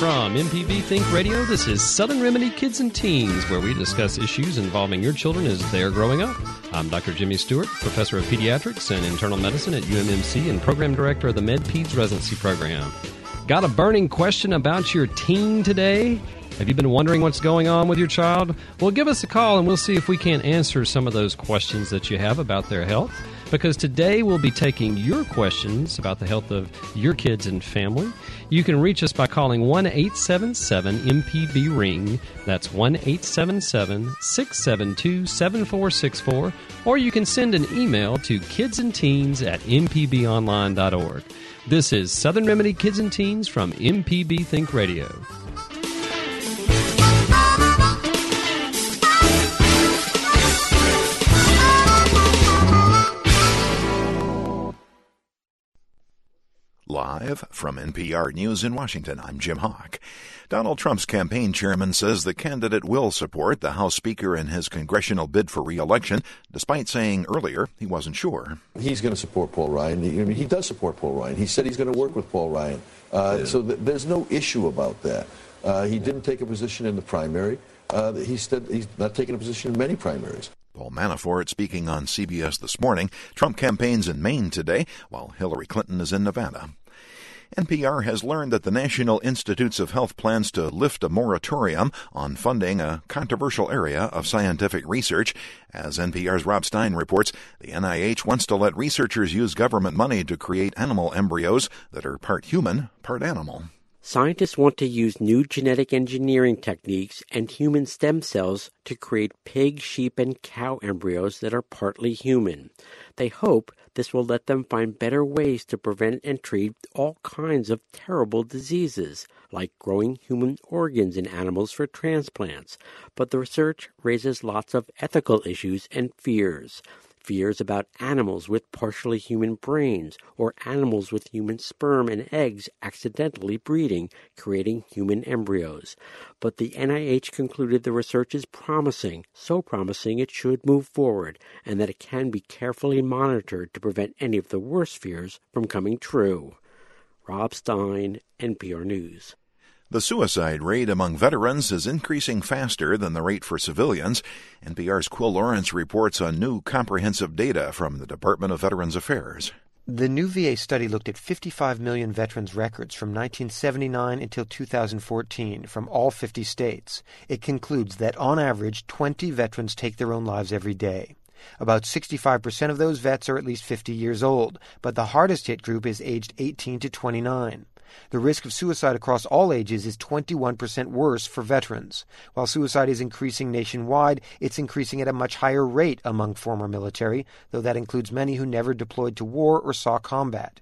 From MPB Think Radio, this is Southern Remedy Kids and Teens, where we discuss issues involving your children as they're growing up. I'm Dr. Jimmy Stewart, professor of pediatrics and internal medicine at UMMC and program director of the MedPeds Residency Program. Got a burning question about your teen today? Have you been wondering what's going on with your child? Well, give us a call and we'll see if we can't answer some of those questions that you have about their health because today we'll be taking your questions about the health of your kids and family. You can reach us by calling 1 877 MPB Ring. That's 1 877 672 7464. Or you can send an email to kidsandteens at mpbonline.org. This is Southern Remedy Kids and Teens from MPB Think Radio. Live from NPR News in Washington, I'm Jim Hawk. Donald Trump's campaign chairman says the candidate will support the House Speaker in his congressional bid for re-election, despite saying earlier he wasn't sure. He's going to support Paul Ryan. He, I mean, he does support Paul Ryan. He said he's going to work with Paul Ryan. Uh, yeah. So th- there's no issue about that. Uh, he didn't take a position in the primary. Uh, he said he's not taking a position in many primaries. Paul Manafort speaking on CBS this morning. Trump campaigns in Maine today, while Hillary Clinton is in Nevada. NPR has learned that the National Institutes of Health plans to lift a moratorium on funding a controversial area of scientific research. As NPR's Rob Stein reports, the NIH wants to let researchers use government money to create animal embryos that are part human, part animal. Scientists want to use new genetic engineering techniques and human stem cells to create pig, sheep, and cow embryos that are partly human. They hope this will let them find better ways to prevent and treat all kinds of terrible diseases, like growing human organs in animals for transplants. But the research raises lots of ethical issues and fears fears about animals with partially human brains or animals with human sperm and eggs accidentally breeding, creating human embryos. But the NIH concluded the research is promising, so promising it should move forward, and that it can be carefully monitored to prevent any of the worst fears from coming true. Rob Stein, NPR News. The suicide rate among veterans is increasing faster than the rate for civilians. NPR's Quil Lawrence reports on new comprehensive data from the Department of Veterans Affairs. The new VA study looked at 55 million veterans' records from 1979 until 2014 from all 50 states. It concludes that on average, 20 veterans take their own lives every day. About 65% of those vets are at least 50 years old, but the hardest hit group is aged 18 to 29. The risk of suicide across all ages is 21% worse for veterans. While suicide is increasing nationwide, it's increasing at a much higher rate among former military, though that includes many who never deployed to war or saw combat.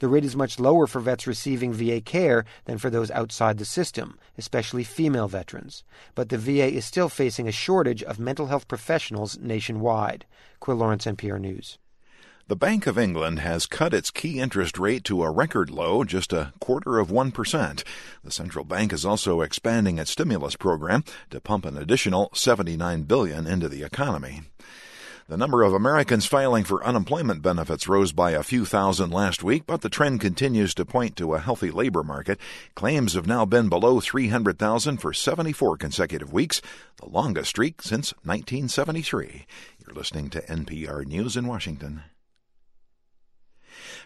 The rate is much lower for vets receiving VA care than for those outside the system, especially female veterans. But the VA is still facing a shortage of mental health professionals nationwide. Quil Lawrence, NPR News. The Bank of England has cut its key interest rate to a record low, just a quarter of 1%. The central bank is also expanding its stimulus program to pump an additional 79 billion into the economy. The number of Americans filing for unemployment benefits rose by a few thousand last week, but the trend continues to point to a healthy labor market. Claims have now been below 300,000 for 74 consecutive weeks, the longest streak since 1973. You're listening to NPR News in Washington.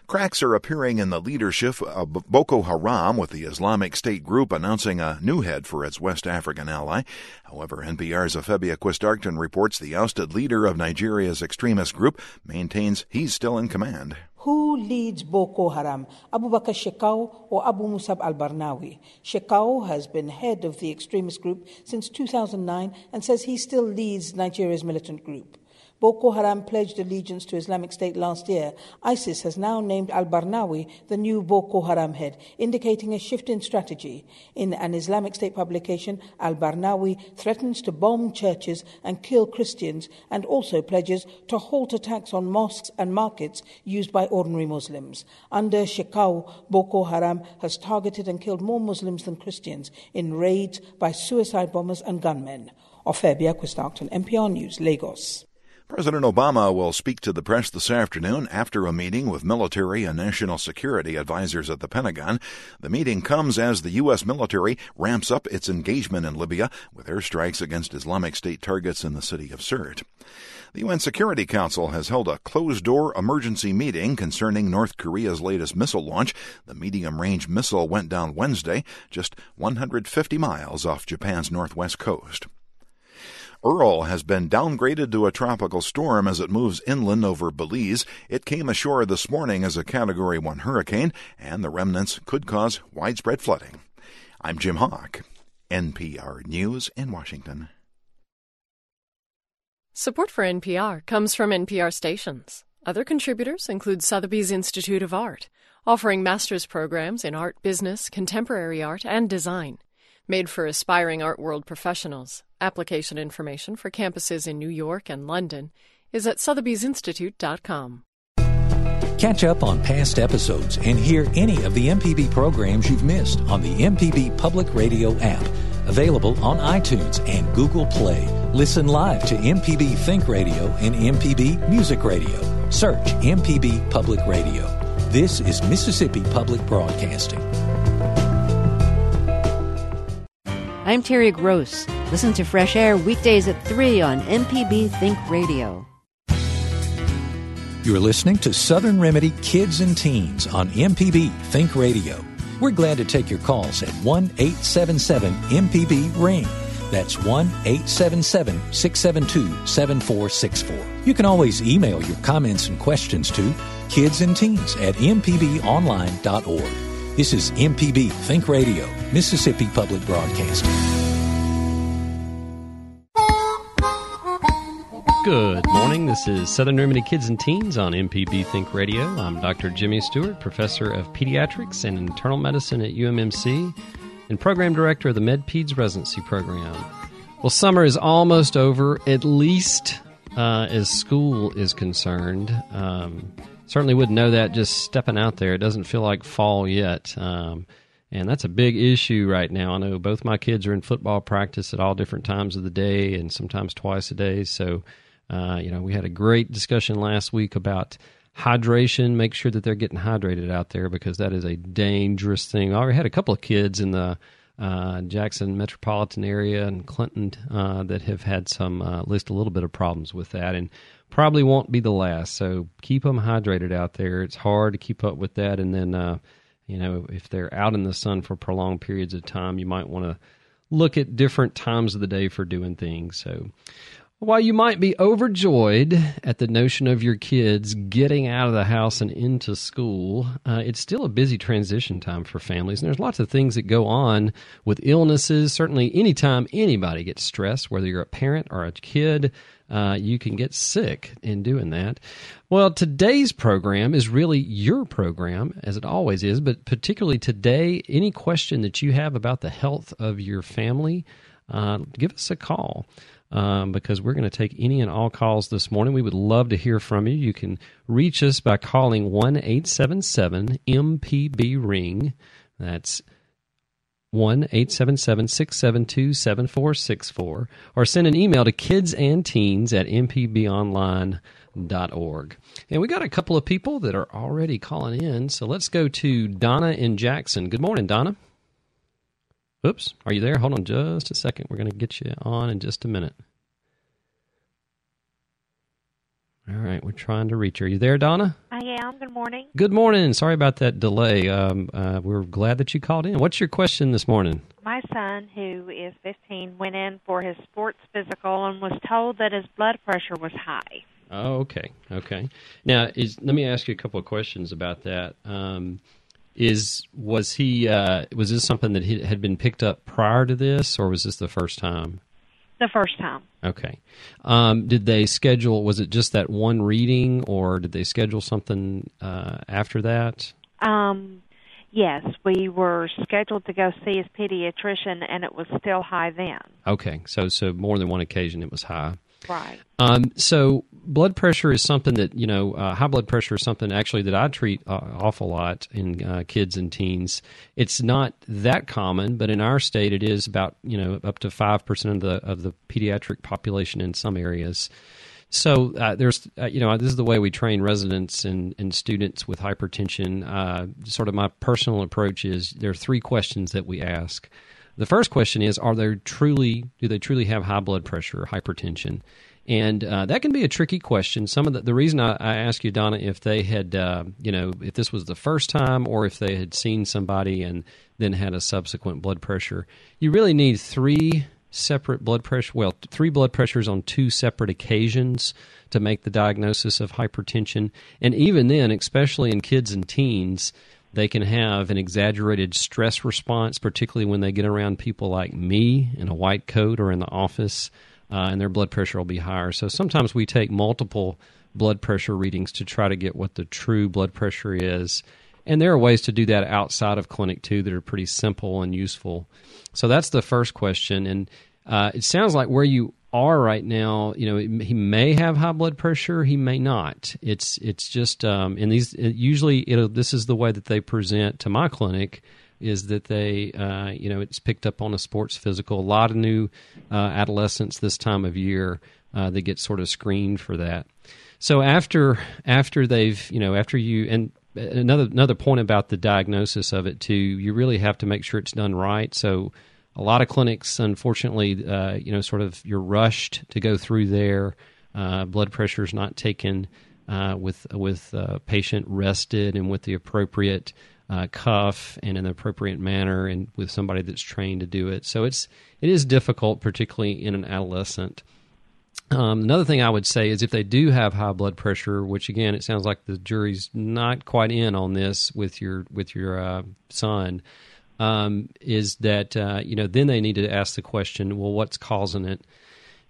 Cracks are appearing in the leadership of Boko Haram, with the Islamic State group announcing a new head for its West African ally. However, NPR's Ofeibea Quist-Arcton reports the ousted leader of Nigeria's extremist group maintains he's still in command. Who leads Boko Haram, Abu Abubakar Shekau or Abu Musab al Barnawi? Shekau has been head of the extremist group since 2009 and says he still leads Nigeria's militant group. Boko Haram pledged allegiance to Islamic State last year, ISIS has now named al Barnawi the new Boko Haram head, indicating a shift in strategy. In an Islamic State publication, al Barnawi threatens to bomb churches and kill Christians and also pledges to halt attacks on mosques and markets used by ordinary Muslims. Under Shekau, Boko Haram has targeted and killed more Muslims than Christians in raids by suicide bombers and gunmen. Ofeibea Quist-Arcton, NPR News, Lagos. President Obama will speak to the press this afternoon after a meeting with military and national security advisors at the Pentagon. The meeting comes as the U.S. military ramps up its engagement in Libya with airstrikes against Islamic State targets in the city of Sirte. The UN Security Council has held a closed door emergency meeting concerning North Korea's latest missile launch. The medium range missile went down Wednesday, just 150 miles off Japan's northwest coast. Earl has been downgraded to a tropical storm as it moves inland over Belize. It came ashore this morning as a Category 1 hurricane, and the remnants could cause widespread flooding. I'm Jim Hawk, NPR News in Washington. Support for NPR comes from NPR stations. Other contributors include Sotheby's Institute of Art, offering master's programs in art business, contemporary art, and design. Made for aspiring art world professionals, application information for campuses in New York and London is at sotheby'sinstitute.com. Catch up on past episodes and hear any of the MPB programs you've missed on the MPB Public Radio app, available on iTunes and Google Play. Listen live to MPB Think Radio and MPB Music Radio. Search MPB Public Radio. This is Mississippi Public Broadcasting. I'm Terry Gross. Listen to Fresh Air weekdays at 3 on MPB Think Radio. You're listening to Southern Remedy Kids and Teens on MPB Think Radio. We're glad to take your calls at 1 877 MPB Ring. That's 1 877 672 7464. You can always email your comments and questions to kidsandteens at mpbonline.org. This is MPB Think Radio, Mississippi Public Broadcasting. Good morning. This is Southern Remedy Kids and Teens on MPB Think Radio. I'm Dr. Jimmy Stewart, professor of pediatrics and internal medicine at UMMC and program director of the MedPeds residency program. Well, summer is almost over, at least uh, as school is concerned. Um, certainly wouldn't know that just stepping out there. It doesn't feel like fall yet. Um, and that's a big issue right now. I know both my kids are in football practice at all different times of the day and sometimes twice a day. So, uh, you know, we had a great discussion last week about hydration. Make sure that they're getting hydrated out there because that is a dangerous thing. I already had a couple of kids in the uh, Jackson metropolitan area and Clinton uh, that have had some, uh, at least a little bit of problems with that. And probably won't be the last. So keep them hydrated out there. It's hard to keep up with that. And then, uh, you know, if they're out in the sun for prolonged periods of time, you might want to look at different times of the day for doing things. So while you might be overjoyed at the notion of your kids getting out of the house and into school, uh, it's still a busy transition time for families. And there's lots of things that go on with illnesses. Certainly, anytime anybody gets stressed, whether you're a parent or a kid, uh, you can get sick in doing that. Well, today's program is really your program, as it always is, but particularly today, any question that you have about the health of your family, uh, give us a call. Um, because we're going to take any and all calls this morning. We would love to hear from you. You can reach us by calling 1 877 MPB Ring. That's 1 877 672 7464 or send an email to kids and teens at mpbonline.org. And we got a couple of people that are already calling in, so let's go to Donna in Jackson. Good morning, Donna. Oops, are you there? Hold on just a second. We're going to get you on in just a minute. All right, we're trying to reach. Are you there, Donna? I Good morning. Good morning. Sorry about that delay. Um, uh, we're glad that you called in. What's your question this morning? My son, who is 15, went in for his sports physical and was told that his blood pressure was high. Oh, okay. Okay. Now, is let me ask you a couple of questions about that. Um, is was he uh, was this something that he had been picked up prior to this, or was this the first time? The first time. Okay. Um, did they schedule? Was it just that one reading, or did they schedule something uh, after that? Um, yes, we were scheduled to go see his pediatrician, and it was still high then. Okay, so so more than one occasion it was high. Right. Um, so blood pressure is something that you know uh, high blood pressure is something actually that I treat uh, awful lot in uh, kids and teens. It's not that common, but in our state it is about you know up to five percent of the of the pediatric population in some areas. So uh, there's, uh, you know, this is the way we train residents and, and students with hypertension. Uh, sort of my personal approach is there are three questions that we ask. The first question is: Are they truly? Do they truly have high blood pressure or hypertension? And uh, that can be a tricky question. Some of the, the reason I, I ask you, Donna, if they had, uh, you know, if this was the first time or if they had seen somebody and then had a subsequent blood pressure, you really need three separate blood pressure, well, three blood pressures on two separate occasions to make the diagnosis of hypertension. And even then, especially in kids and teens, they can have an exaggerated stress response, particularly when they get around people like me in a white coat or in the office uh, and their blood pressure will be higher. So sometimes we take multiple blood pressure readings to try to get what the true blood pressure is. And there are ways to do that outside of clinic too that are pretty simple and useful. So that's the first question. And uh, it sounds like where you are right now, you know, he may have high blood pressure, he may not. It's it's just um, and these usually this is the way that they present to my clinic is that they, uh, you know, it's picked up on a sports physical. A lot of new uh, adolescents this time of year uh, that get sort of screened for that. So after after they've, you know, after you and another another point about the diagnosis of it too, you really have to make sure it's done right. So a lot of clinics, unfortunately, uh, you know, sort of you're rushed to go through there. Uh, blood pressure is not taken uh, with with patient rested and with the appropriate uh, cuff and in the appropriate manner and with somebody that's trained to do it. So it's it is difficult, particularly in an adolescent. Um, another thing I would say is if they do have high blood pressure, which again it sounds like the jury's not quite in on this with your with your uh, son, um, is that uh, you know then they need to ask the question, well, what's causing it?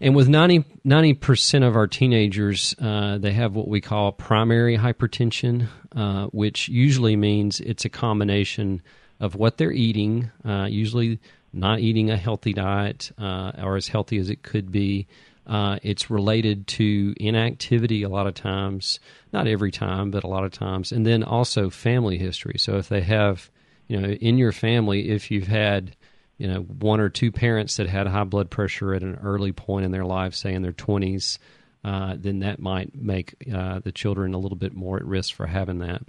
And with 90 percent of our teenagers, uh, they have what we call primary hypertension, uh, which usually means it's a combination of what they're eating, uh, usually not eating a healthy diet uh, or as healthy as it could be. Uh, it's related to inactivity a lot of times, not every time, but a lot of times, and then also family history. So if they have, you know, in your family, if you've had you know one or two parents that had high blood pressure at an early point in their life, say in their twenties, uh, then that might make uh, the children a little bit more at risk for having that.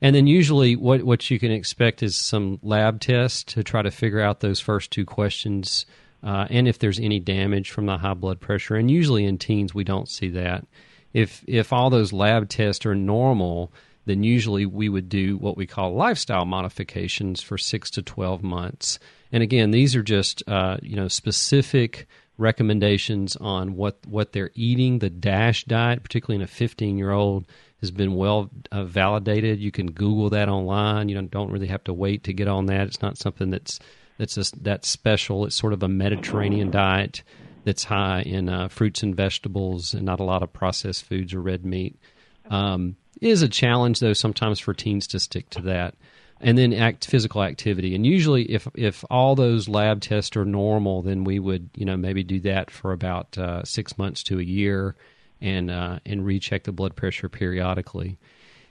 And then usually, what what you can expect is some lab tests to try to figure out those first two questions, uh, and if there's any damage from the high blood pressure. And usually in teens, we don't see that. If if all those lab tests are normal, then usually we would do what we call lifestyle modifications for six to twelve months and again, these are just uh, you know specific recommendations on what what they're eating. The DASH diet, particularly in a 15 year old, has been well uh, validated. You can Google that online. You don't, don't really have to wait to get on that. It's not something that's that's just that special. It's sort of a Mediterranean diet that's high in uh, fruits and vegetables and not a lot of processed foods or red meat. Um, is a challenge though sometimes for teens to stick to that and then act physical activity. And usually, if if all those lab tests are normal, then we would you know maybe do that for about uh, six months to a year, and uh, and recheck the blood pressure periodically.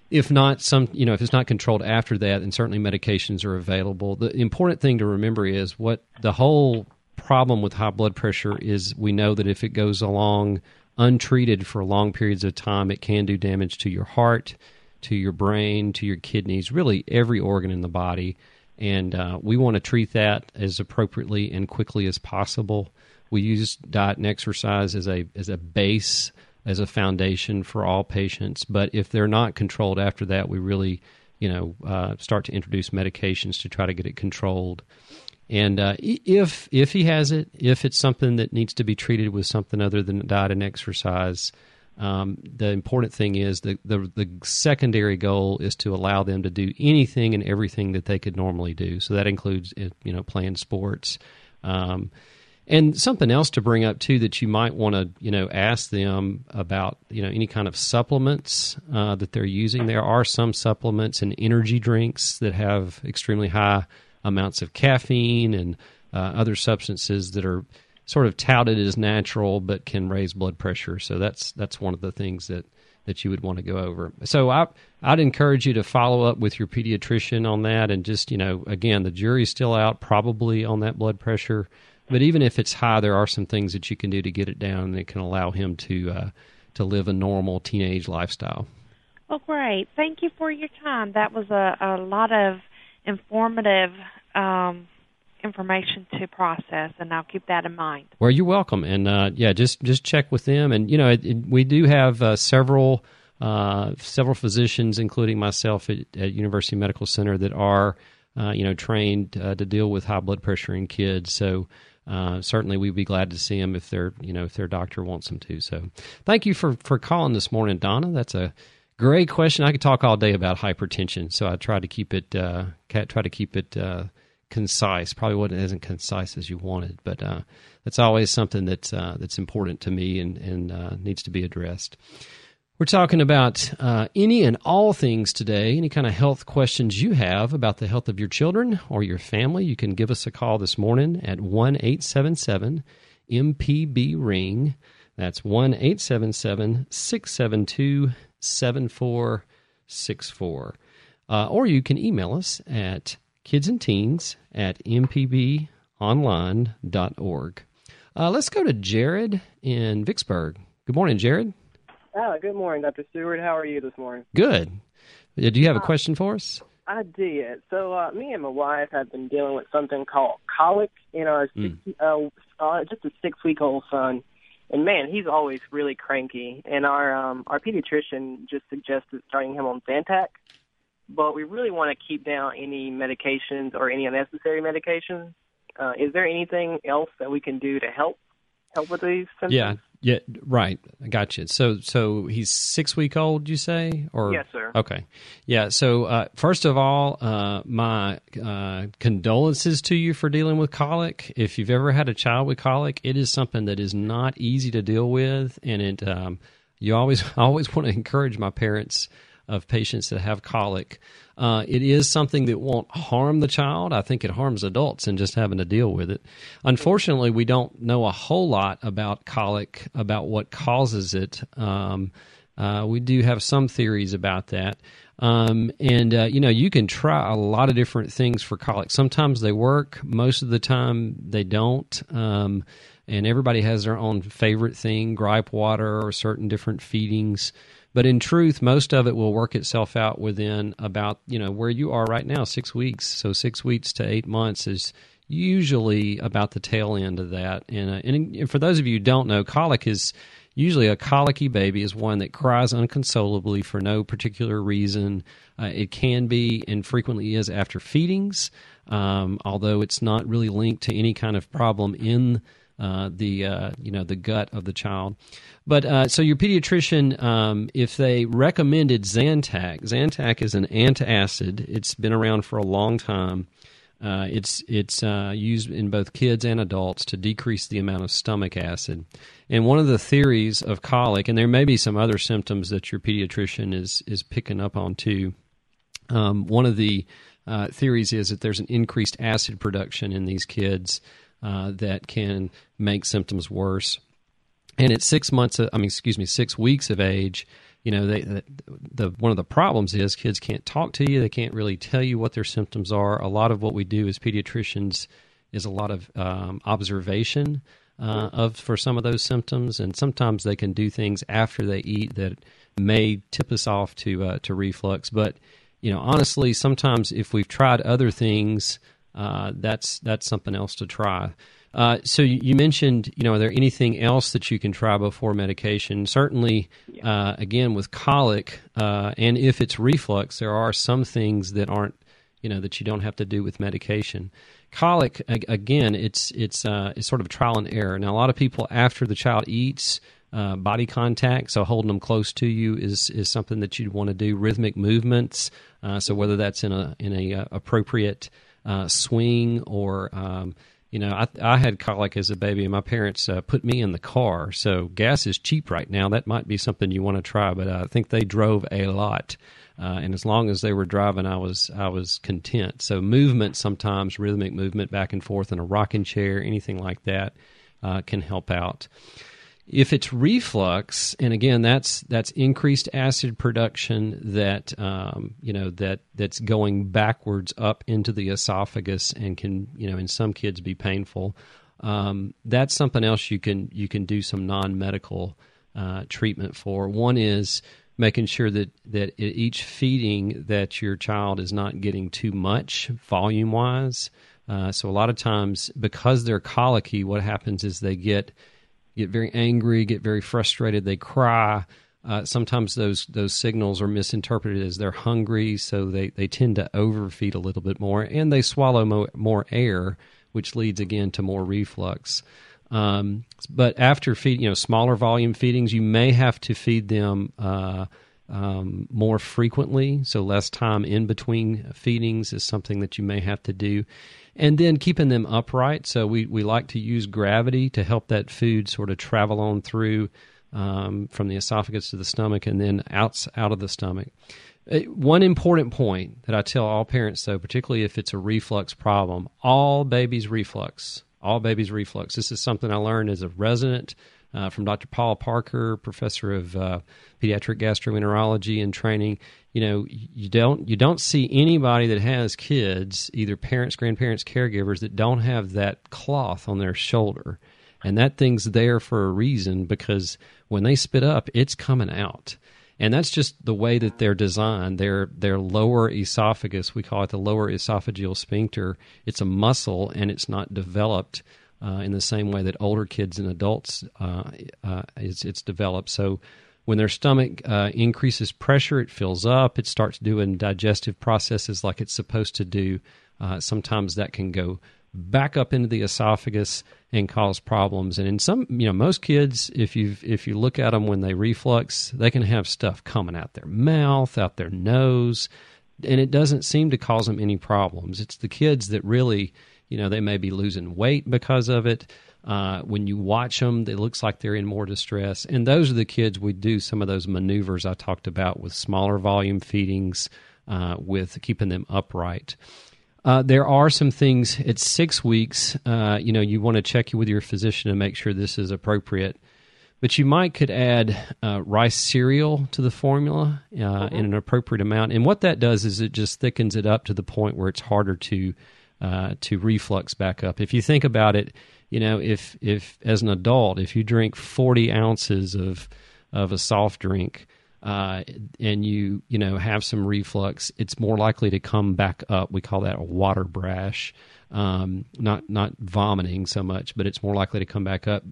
If not, some you know if it's not controlled after that, then certainly medications are available. The important thing to remember is what the whole problem with high blood pressure is. We know that if it goes along untreated for long periods of time, it can do damage to your heart to your brain, to your kidneys, really every organ in the body. And uh, we want to treat that as appropriately and quickly as possible. We use diet and exercise as a as a base, as a foundation for all patients. But if they're not controlled after that, we really, you know, uh, start to introduce medications to try to get it controlled. And uh, if if he has it, if it's something that needs to be treated with something other than diet and exercise, um, the important thing is the, the the secondary goal is to allow them to do anything and everything that they could normally do. So that includes eh, you know playing sports. Um, And something else to bring up too that you might want to you know ask them about you know any kind of supplements uh, that they're using. There are some supplements and energy drinks that have extremely high amounts of caffeine and uh, other substances that are sort of touted as natural but can raise blood pressure. So that's that's one of the things that that you would want to go over. So I I'd encourage you to follow up with your pediatrician on that and just, you know, again, the jury's still out probably on that blood pressure. But even if it's high, there are some things that you can do to get it down that can allow him to uh, to live a normal teenage lifestyle. Well, great. Thank you for your time. That was a, a lot of informative um, information to process, and I'll keep that in mind. Well, you're welcome, and uh, yeah, just just check with them, and you know, it, it, we do have uh, several uh, several physicians, including myself at, at, University Medical Center, that are uh, you know trained uh, to deal with high blood pressure in kids. So. Uh, certainly, we'd be glad to see them if their, you know, if their doctor wants them to. So, thank you for for calling this morning, Donna. That's a great question. I could talk all day about hypertension, so I try to keep it uh, try to keep it uh, concise. Probably wasn't as concise as you wanted, but uh, that's always something that's uh, that's important to me and and uh, needs to be addressed. We're talking about uh, any and all things today. Any kind of health questions you have about the health of your children or your family, you can give us a call this morning at one eight seven seven MPB ring. That's one eight seven seven six seven two seven four six four. Uh, or you can email us at kids and teens at mpbonline.org. Uh, let's go to Jared in Vicksburg. Good morning, Jared. Oh, good morning, Dr. Stewart. How are you this morning? Good. Uh, do you have a uh, question for us? I did. So, uh, me and my wife have been dealing with something called colic in our mm. six, uh, uh, just a six-week-old son, and man, he's always really cranky. And our um, our pediatrician just suggested starting him on Zantac but we really want to keep down any medications or any unnecessary medications. Uh, is there anything else that we can do to help help with these symptoms? Yeah, yeah, right. I got you. So, so he's six week old, you say, or yes, sir. Okay, yeah. So, uh, first of all, uh, my uh, condolences to you for dealing with colic. If you've ever had a child with colic, it is something that is not easy to deal with, and it um, you always I always want to encourage my parents of patients that have colic. Uh, it is something that won't harm the child. I think it harms adults in just having to deal with it. Unfortunately, we don't know a whole lot about colic, about what causes it. Um, uh, we do have some theories about that. Um, and, uh, you know, you can try a lot of different things for colic. Sometimes they work, most of the time they don't. Um, and everybody has their own favorite thing gripe water or certain different feedings. But in truth, most of it will work itself out within about, you know, where you are right now, six weeks. So six weeks to eight months is usually about the tail end of that. And, uh, and for those of you who don't know, colic is usually a colicky baby is one that cries unconsolably for no particular reason. Uh, it can be and frequently is after feedings, um, although it's not really linked to any kind of problem in uh, the uh, you know the gut of the child. But uh, so your pediatrician, um, if they recommended Zantac, Zantac is an antacid. It's been around for a long time. Uh, it's it's uh, used in both kids and adults to decrease the amount of stomach acid. And one of the theories of colic, and there may be some other symptoms that your pediatrician is is picking up on too. Um, one of the uh, theories is that there's an increased acid production in these kids uh, that can make symptoms worse. And at six months, of, I mean, excuse me, six weeks of age, you know, they, the, the one of the problems is kids can't talk to you. They can't really tell you what their symptoms are. A lot of what we do as pediatricians is a lot of um, observation uh, of for some of those symptoms, and sometimes they can do things after they eat that may tip us off to uh, to reflux. But you know, honestly, sometimes if we've tried other things uh, that's that's something else to try. Uh, so you, you, mentioned, you know, are there anything else that you can try before medication? Certainly, uh, again with colic, uh, and if it's reflux, there are some things that aren't, you know, that you don't have to do with medication. Colic, again, it's it's uh, it's sort of trial and error. Now, a lot of people after the child eats. Uh, body contact, so holding them close to you is is something that you'd want to do. Rhythmic movements, so whether that's in a in a appropriate uh, swing or um, you know, I, I had colic as a baby, and my parents uh, put me in the car. So gas is cheap right now. That might be something you want to try, but I think they drove a lot. Uh, and as long as they were driving, I was I was content. So movement, sometimes rhythmic movement back and forth in a rocking chair, anything like that, uh, can help out. If it's reflux, and again, that's that's increased acid production that um, you know that that's going backwards up into the esophagus and can you know in some kids be painful. Um, that's something else you can you can do some non medical uh, treatment for. One is making sure that that each feeding that your child is not getting too much volume wise. Uh, so a lot of times because they're colicky, what happens is they get get very angry, get very frustrated, they cry. Uh, sometimes those those signals are misinterpreted as they're hungry, so they, they tend to overfeed a little bit more, and they swallow mo- more air, which leads again to more reflux. Um, but after feed, you know, smaller volume feedings, you may have to feed them uh, um, more frequently. So less time in between feedings is something that you may have to do and then keeping them upright. So we, we like to use gravity to help that food sort of travel on through um, from the esophagus to the stomach and then out out of the stomach. Uh, one important point that I tell all parents, though, particularly if it's a reflux problem, all babies reflux. All babies reflux. This is something I learned as a resident uh, from Dr. Paul Parker, professor of uh, pediatric gastroenterology and training. You know you don't you don't see anybody that has kids either parents grandparents caregivers that don't have that cloth on their shoulder. And that thing's there for a reason because when they spit up it's coming out. And that's just the way that they're designed. Their their lower esophagus. We call it the lower esophageal sphincter. It's a muscle and it's not developed uh, in the same way that older kids and adults uh, uh, it's, it's developed so when their stomach uh, increases pressure, it fills up. It starts doing digestive processes like it's supposed to do. Uh, sometimes that can go back up into the esophagus and cause problems. And in some, you know, most kids, if you if you look at them when they reflux, they can have stuff coming out their mouth, out their nose, and it doesn't seem to cause them any problems. It's the kids that really, you know, they may be losing weight because of it. Uh, when you watch them, it looks like they're in more distress. And those are the kids we do some of those maneuvers I talked about with smaller volume feedings, uh, with keeping them upright. Uh, there are some things at six weeks. Uh, you know, you want to check with your physician to make sure this is appropriate. But you might could add uh, rice cereal to the formula mm-hmm. in an appropriate amount, and what that does is it just thickens it up to the point where it's harder to to reflux back up. If you think about it, you know, if if as an adult, if you drink forty ounces of of a soft drink, uh, and you you know have some reflux, it's more likely to come back up. We call that a water brash, um, not not vomiting so much, but it's more likely to come back up.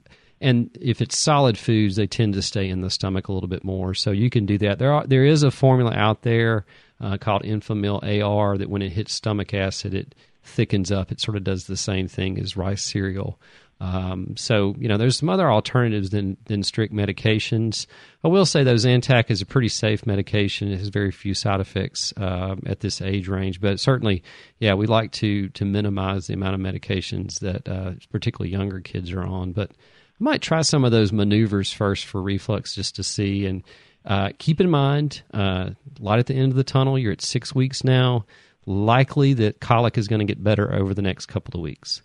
And if it's solid foods, they tend to stay in the stomach a little bit more. So you can do that. There are there is a formula out there uh, called Enfamil AR that when it hits stomach acid, it thickens up. It sort of does the same thing as rice cereal. Um, so you know, there's some other alternatives than than strict medications. I will say though, Zantac is a pretty safe medication. It has very few side effects uh, at this age range, but certainly, yeah, we like to to minimize the amount of medications that uh, particularly younger kids are on. But I might try some of those maneuvers first for reflux just to see. And uh, keep in mind, uh, light at the end of the tunnel. You're at six weeks now likely that colic is going to get better over the next couple of weeks.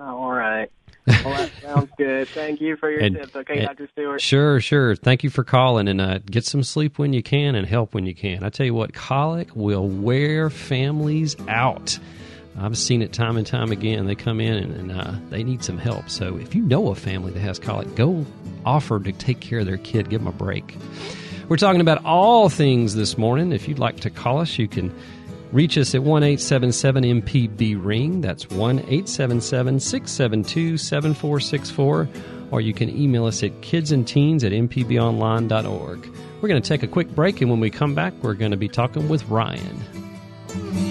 All right. Well, that sounds good. Thank you for your and, tips. Okay, and, Dr. Stewart. Sure, sure. Thank you for calling and uh, get some sleep when you can and help when you can. I tell you what, colic will wear families out. I've seen it time and time again. They come in and, and uh, they need some help. So if you know a family that has colic, go offer to take care of their kid. Give them a break. We're talking about all things this morning. If you'd like to call us, you can Reach us at 1 877 MPB Ring. That's 1 877 672 7464. Or you can email us at kidsandteens at mpbonline.org. We're going to take a quick break, and when we come back, we're going to be talking with Ryan.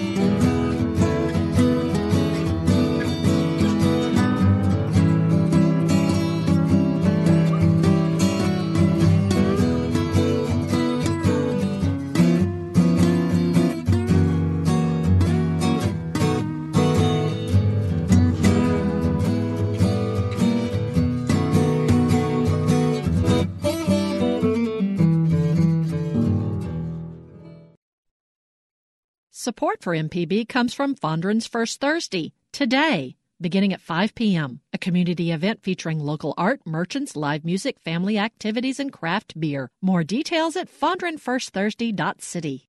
Support for MPB comes from Fondren's First Thursday, today, beginning at 5 p.m. A community event featuring local art, merchants, live music, family activities, and craft beer. More details at fondrenfirstthursday.city.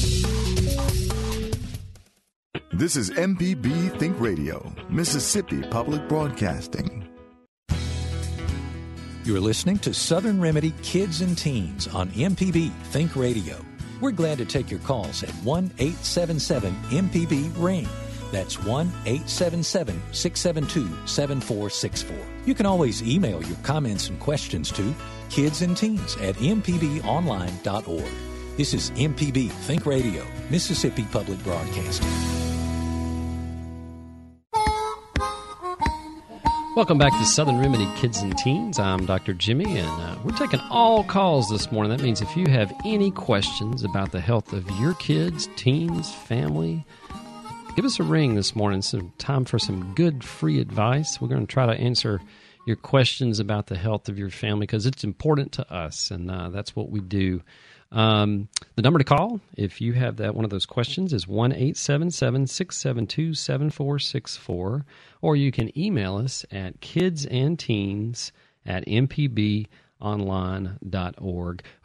This is MPB Think Radio, Mississippi Public Broadcasting. You're listening to Southern Remedy Kids and Teens on MPB Think Radio. We're glad to take your calls at 1 877 MPB Ring. That's 1 877 672 7464. You can always email your comments and questions to kids and teens at mpbonline.org. This is MPB Think Radio, Mississippi Public Broadcasting. Welcome back to Southern Remedy Kids and Teens. I'm Dr. Jimmy, and uh, we're taking all calls this morning. That means if you have any questions about the health of your kids, teens, family, give us a ring this morning. Some time for some good free advice. We're going to try to answer your questions about the health of your family because it's important to us, and uh, that's what we do. Um, the number to call, if you have that one of those questions, is one eight seven seven six seven two seven four six four, or you can email us at kidsandteens at mpbonline.org.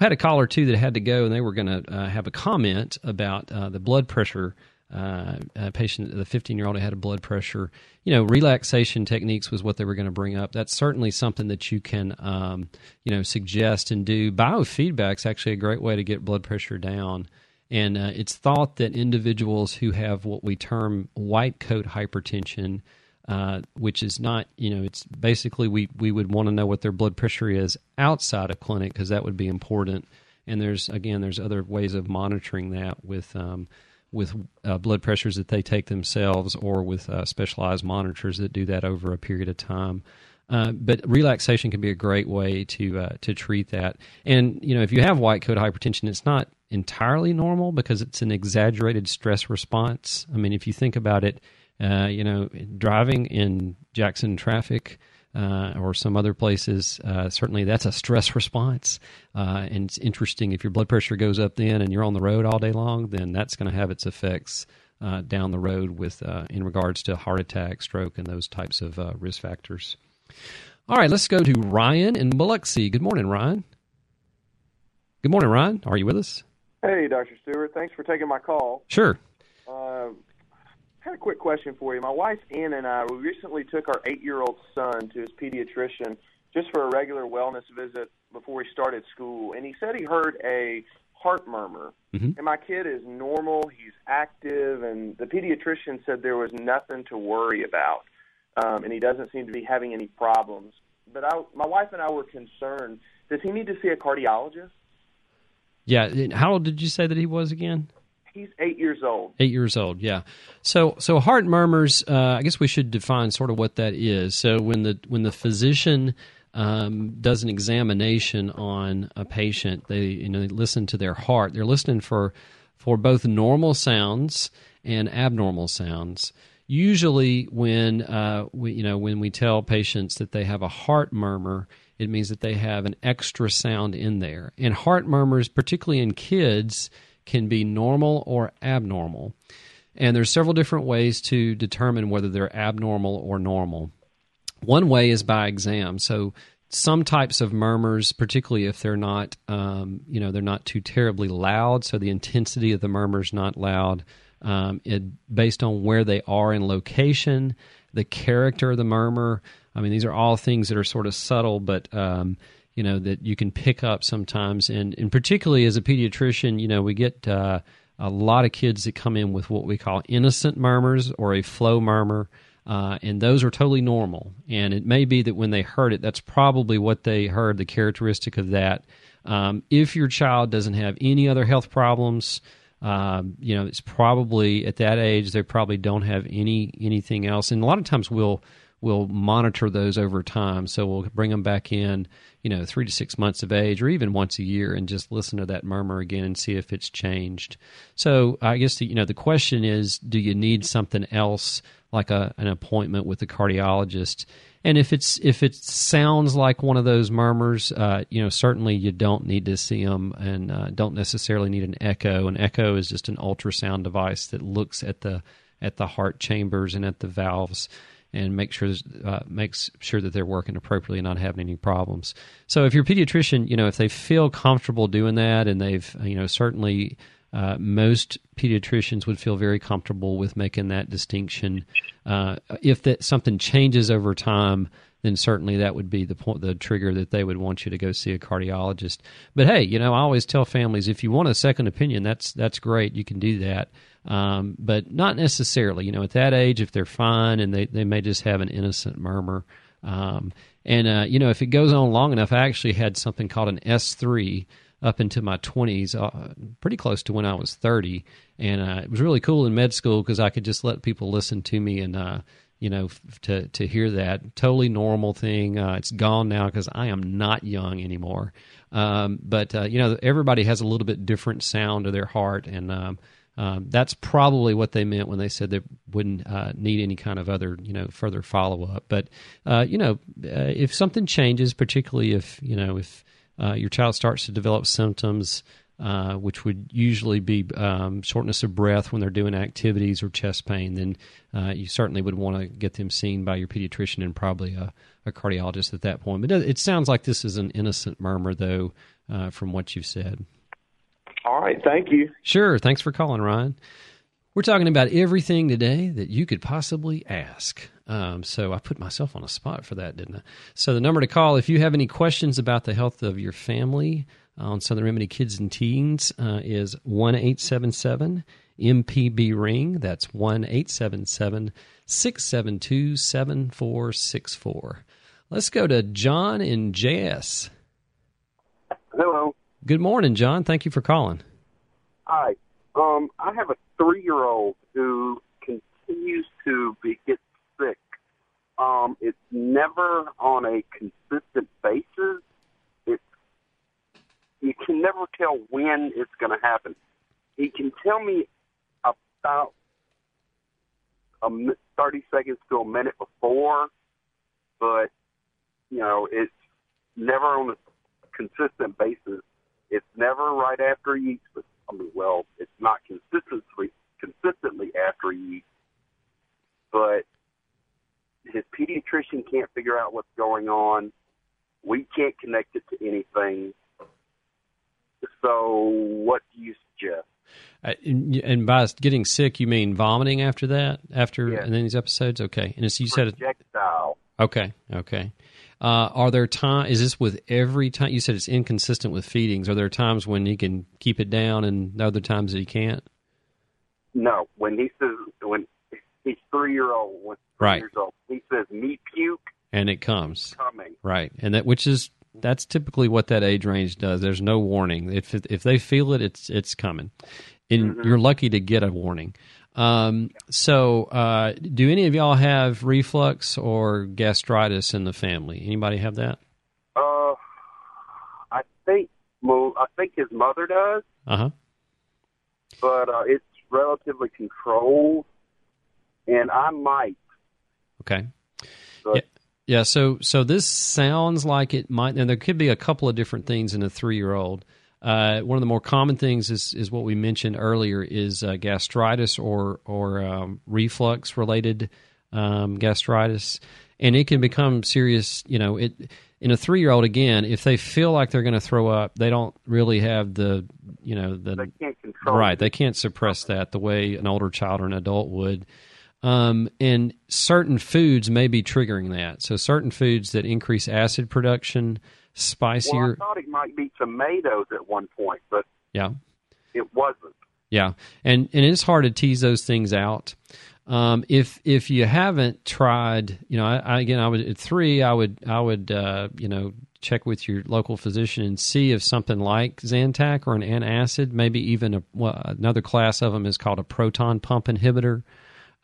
I had a caller, too, that had to go, and they were going to uh, have a comment about uh, the blood pressure uh, a patient, the 15 year old who had a blood pressure, you know, relaxation techniques was what they were going to bring up. That's certainly something that you can, um, you know, suggest and do. Biofeedback is actually a great way to get blood pressure down. And uh, it's thought that individuals who have what we term white coat hypertension, uh, which is not, you know, it's basically we, we would want to know what their blood pressure is outside of clinic because that would be important. And there's, again, there's other ways of monitoring that with, um, with uh, blood pressures that they take themselves or with uh, specialized monitors that do that over a period of time. Uh, but relaxation can be a great way to uh, to treat that. And you know, if you have white coat hypertension, it's not entirely normal because it's an exaggerated stress response. I mean, if you think about it, uh, you know, driving in Jackson traffic uh, or some other places, uh, certainly that's a stress response. Uh, and it's interesting if your blood pressure goes up then and you're on the road all day long, then that's going to have its effects uh, down the road with uh, in regards to heart attack, stroke, and those types of uh, risk factors. All right, let's go to Ryan in Biloxi. Good morning, Ryan. Good morning, Ryan. Are you with us? Hey, Dr. Stewart. Thanks for taking my call. Sure. Uh, had a quick question for you. My wife Anna and I we recently took our eight-year-old son to his pediatrician just for a regular wellness visit before he started school, and he said he heard a heart murmur. Mm-hmm. And my kid is normal; he's active, and the pediatrician said there was nothing to worry about, um, and he doesn't seem to be having any problems. But I, my wife and I were concerned. Does he need to see a cardiologist? Yeah. How old did you say that he was again? He's eight years old. Eight years old, yeah. So, so heart murmurs. Uh, I guess we should define sort of what that is. So, when the when the physician um, does an examination on a patient, they you know they listen to their heart. They're listening for for both normal sounds and abnormal sounds. Usually, when uh, we you know when we tell patients that they have a heart murmur, it means that they have an extra sound in there. And heart murmurs, particularly in kids can be normal or abnormal. And there's several different ways to determine whether they're abnormal or normal. One way is by exam. So some types of murmurs, particularly if they're not, um, you know, they're not too terribly loud, so the intensity of the murmur is not loud. Um, it, based on where they are in location, the character of the murmur. I mean, these are all things that are sort of subtle, but um, you know that you can pick up sometimes. And and particularly as a pediatrician you know we get uh, a lot of kids that come in with what we call innocent murmurs or a flow murmur. Uh, and those are totally normal. And it may be that when they heard it that's probably what they heard the characteristic of that. Um, if your child doesn't have any other health problems um, you know, it's probably at that age they probably don't have any anything else, and a lot of times we'll we'll monitor those over time. So we'll bring them back in, you know, three to six months of age, or even once a year, and just listen to that murmur again and see if it's changed. So I guess the, you know the question is, do you need something else like a, an appointment with the cardiologist? And if it's if it sounds like one of those murmurs, uh, you know, certainly you don't need to see them, and uh, don't necessarily need an echo. An echo is just an ultrasound device that looks at the at the heart chambers and at the valves and make sure uh, makes sure that they're working appropriately and not having any problems. So if your pediatrician, you know, if they feel comfortable doing that, and they've, you know, certainly uh, most pediatricians would feel very comfortable with making that distinction. Uh, if that something changes over time, then certainly that would be the point, the trigger that they would want you to go see a cardiologist. But hey, you know, I always tell families if you want a second opinion, that's that's great. You can do that, um, but not necessarily. You know, at that age, if they're fine and they they may just have an innocent murmur. Um, and uh, you know, if it goes on long enough, I actually had something called an S three up into my 20s, uh, pretty close to when I was 30. And uh, it was really cool in med school because I could just let people listen to me and, uh, you know, f- to, to hear that. Totally normal thing. Uh, it's gone now because I am not young anymore. Um, but, uh, you know, everybody has a little bit different sound to their heart. And, um, that's probably what they meant when they said they wouldn't uh, need any kind of other, you know, further follow up. But uh, you know, uh, if something changes, particularly if you know if uh, your child starts to develop symptoms, uh, which would usually be um, shortness of breath when they're doing activities or chest pain, then uh, you certainly would want to get them seen by your pediatrician and probably a, a cardiologist at that point. But it sounds like this is an innocent murmur, though, from what you've said. All right. Thank you. Sure. Thanks for calling, Ryan. We're talking about everything today that you could possibly ask. Um, so I put myself on a spot for that, didn't I? So the number to call if you have any questions about the health of your family on Southern Remedy Kids and Teens uh, is one eight seven seven MPB ring. That's one eight seven seven six seven two seven four six four. Let's go to John in JS. Hello. Good morning, John. Thank you for calling. Hi. Um, I have a three-year-old who continues to be get sick. Um, it's never on a consistent basis. It's you can never tell when it's going to happen. He can tell me about a mi- thirty seconds to a minute before, but you know it's never on a consistent basis. It's never right after he eats. But I mean, well, it's not consistently consistently after he eats, but his pediatrician can't figure out what's going on. We can't connect it to anything. So, what do you suggest? Uh, and, and by getting sick, you mean vomiting after that? After Yes. and then these episodes? Okay. And as you said, it- Projectile. okay, okay. Uh, are there time? Is this with every time? You said it's inconsistent with feedings. Are there times when he can keep it down, and other times that he can't? No, when he says when he's three year old, when three Right. years old, he says me puke And it comes. coming. Right, and that which is that's typically what that age range does. There's no warning. If if they feel it, it's it's coming. And you're lucky to get a warning. Um, so, uh, do any of y'all have reflux or gastritis in the family? Anybody have that? Uh, I think mo- I think his mother does, Uh huh. but uh, it's relatively controlled, and I might. Okay. But Yeah. Yeah, so so this sounds like it might, and there could be a couple of different things in a three year old. Uh, one of the more common things is is what we mentioned earlier is uh, gastritis or or um, reflux related um, gastritis, and it can become serious. You know, it in a three year old again, if they feel like they're going to throw up, they don't really have the you know the they can't control. right. They can't suppress that the way an older child or an adult would. Um, and certain foods may be triggering that. So certain foods that increase acid production, Well, I thought it might be tomatoes at one point, but yeah, it wasn't. yeah, and and it's hard to tease those things out. Um, if if you haven't tried, you know, I, I, again, I would at three, I would I would uh, you know check with your local physician and see if something like Zantac or an antacid, maybe even a, well, another class of them is called a proton pump inhibitor.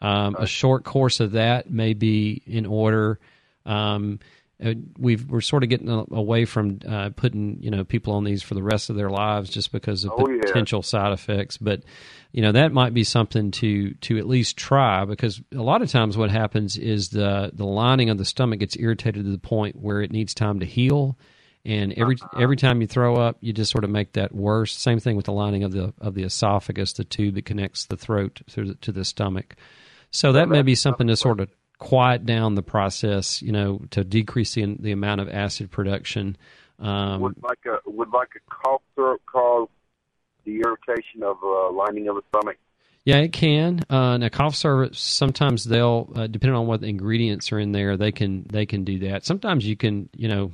Um, a short course of that may be in order. Um, uh, we've we're sort of getting away from uh, putting you know people on these for the rest of their lives just because of Oh, yeah. potential side effects. But you know that might be something to to at least try because a lot of times what happens is the the lining of the stomach gets irritated to the point where it needs time to heal. And every every time you throw up, you just sort of make that worse. Same thing with the lining of the of the esophagus, the tube that connects the throat to the, to the stomach. So that may be something to sort of quiet down the process, you know, to decrease the the amount of acid production. Um, would like a would like a cough syrup cause the irritation of uh, lining of the stomach? Yeah, it can. Uh, now, cough syrup sometimes they'll, uh, depending on what the ingredients are in there, they can they can do that. Sometimes you can, you know,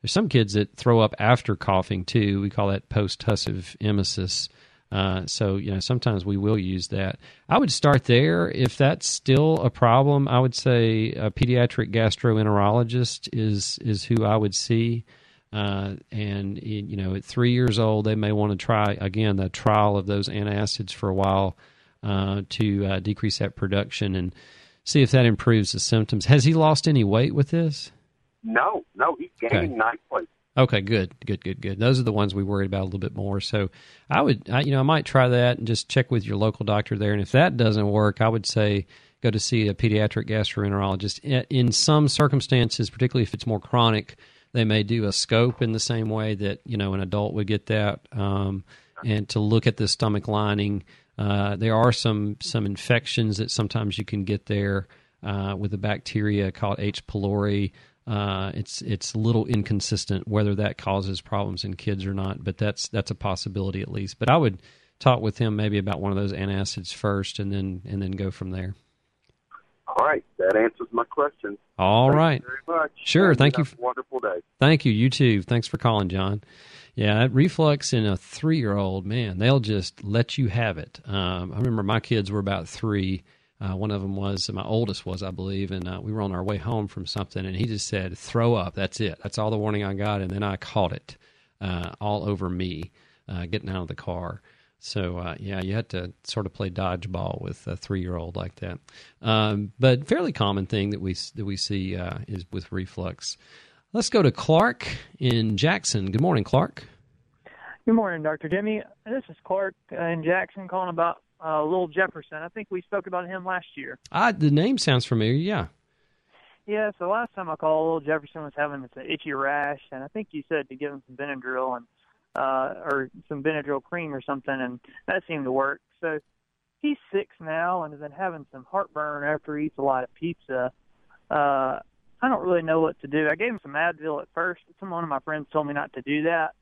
there's some kids that throw up after coughing too. We call that post-tussive emesis. Uh, so you know, sometimes we will use that. I would start there if that's still a problem. I would say a pediatric gastroenterologist is is who I would see. Uh, and you know, at three years old, they may want to try again the trial of those antacids for a while uh, to uh, decrease that production and see if that improves the symptoms. Has he lost any weight with this? No, no, he's gaining Okay. nicely. Okay, good, good, good, good. Those are the ones we worried about a little bit more. So I would, I, you know, I might try that and just check with your local doctor there. And if that doesn't work, I would say go to see a pediatric gastroenterologist. In- some circumstances, particularly if it's more chronic, they may do a scope in the same way that you know an adult would get that, um, and to look at the stomach lining. Uh, there are some some infections that sometimes you can get there uh, with a bacteria called H. pylori. Uh, it's it's a little inconsistent whether that causes problems in kids or not, but that's that's a possibility at least. But I would talk with him maybe about one of those antacids first, and then and then go from there. All right, that answers my question. All Thank you right. very much. Sure, And thank you. have a wonderful day. Thank you. You too. Thanks for calling, John. Yeah, that reflux in a three year old, man, they'll just let you have it. Um, I remember my kids were about three. Uh, one of them was, my oldest was, I believe, and uh, we were on our way home from something, and he just said, throw up. That's it. That's all the warning I got. And then I caught it uh, all over me uh, getting out of the car. So, uh, yeah, you had to sort of play dodgeball with a three year old like that. Um, but fairly common thing that we, that we see uh, is with reflux. Let's go to Clark in Jackson. Good morning, Clark. Good morning, Dr. Jimmy. This is Clark in Jackson calling about uh, Little Jefferson. I think we spoke about him last year. Ah, the name sounds familiar. Yeah. Yeah, so last time I called, Little Jefferson was having this itchy rash, and I think you said to give him some Benadryl and uh, or some Benadryl cream or something, and that seemed to work. So he's six now and has been having some heartburn after he eats a lot of pizza. Uh, I don't really know what to do. I gave him some Advil at first. but Some one of my friends told me not to do that,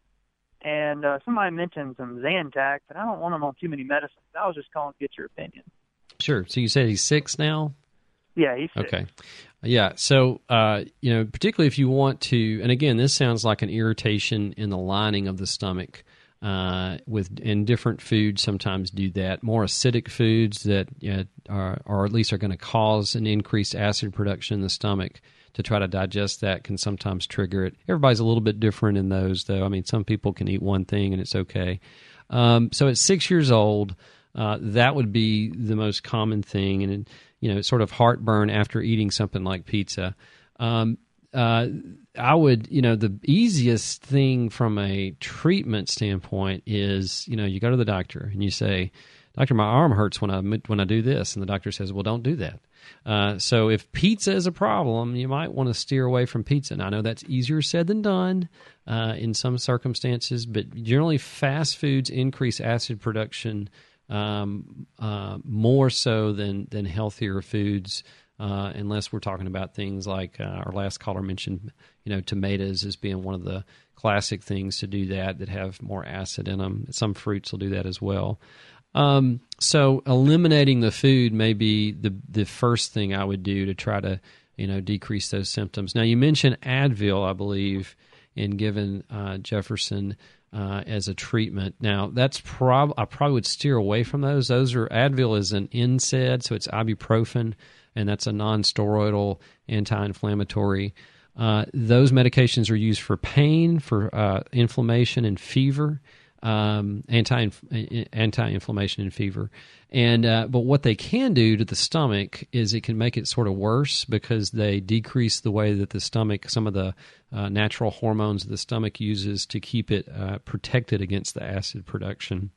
and uh, somebody mentioned some Zantac, but I don't want him on too many medicines. I was just calling to get your opinion. Sure. So you said he's six now? Yeah, he's six. Okay. Yeah. So, uh, you know, particularly if you want to, and again, this sounds like an irritation in the lining of the stomach. Uh, with and different foods sometimes do that. More acidic foods that you know, are, or at least are going to cause an increased acid production in the stomach to try to digest that can sometimes trigger it. Everybody's a little bit different in those, though. I mean, some people can eat one thing and it's okay. Um, so at six years old, uh, that would be the most common thing, and you know, sort of heartburn after eating something like pizza. Um, uh, I would, you know, the easiest thing from a treatment standpoint is, you know, you go to the doctor and you say, "Doctor, my arm hurts when I when I do this," and the doctor says, "Well, don't do that." Uh, so if pizza is a problem, you might want to steer away from pizza. And I know that's easier said than done uh, in some circumstances, but generally fast foods increase acid production um, uh, more so than than healthier foods. Uh, unless we're talking about things like uh, our last caller mentioned, you know, tomatoes as being one of the classic things to do that that have more acid in them. Some fruits will do that as well. Um, so eliminating the food may be the the first thing I would do to try to you know decrease those symptoms. Now you mentioned Advil, I believe, in given uh, Jefferson uh, as a treatment. Now that's prob I probably would steer away from those. Those are Advil is an NSAID, so it's ibuprofen, and that's a non-steroidal anti-inflammatory. Uh, those medications are used for pain, for uh, inflammation and fever, um, anti anti inflammation and fever. And uh, but what they can do to the stomach is it can make it sort of worse because they decrease the way that the stomach, some of the uh, natural hormones the stomach uses to keep it uh, protected against the acid production.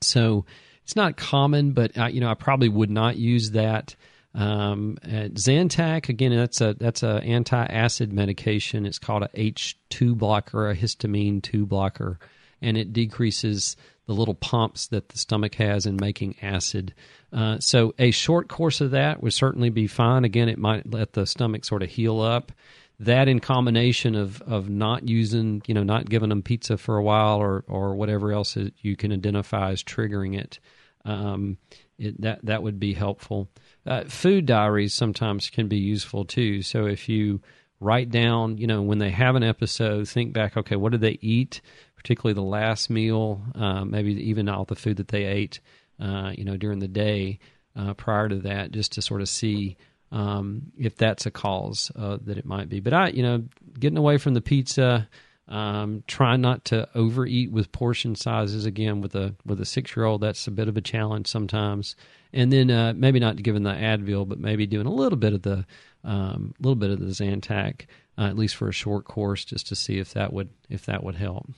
So it's not common, but I, you know I probably would not use that. Um, Zantac again, that's a that's a anti-acid medication. It's called a H two blocker, a histamine two blocker, and it decreases the little pumps that the stomach has in making acid. Uh, so a short course of that would certainly be fine. Again, it might let the stomach sort of heal up. That in combination of, of not using, you know, not giving them pizza for a while or, or whatever else you can identify as triggering it, um, it that that would be helpful. Uh, food diaries sometimes can be useful too. So if you write down, you know, when they have an episode, think back, okay, what did they eat? Particularly the last meal, uh, maybe even all the food that they ate, uh, you know, during the day uh, prior to that, just to sort of see um, if that's a cause uh, that it might be. But I, you know, getting away from the pizza, um, trying not to overeat with portion sizes. Again, with a with a six year old, that's a bit of a challenge sometimes. And then uh, maybe not giving the Advil, but maybe doing a little bit of the um, little bit of the Zantac, uh, at least for a short course, just to see if that would if that would help.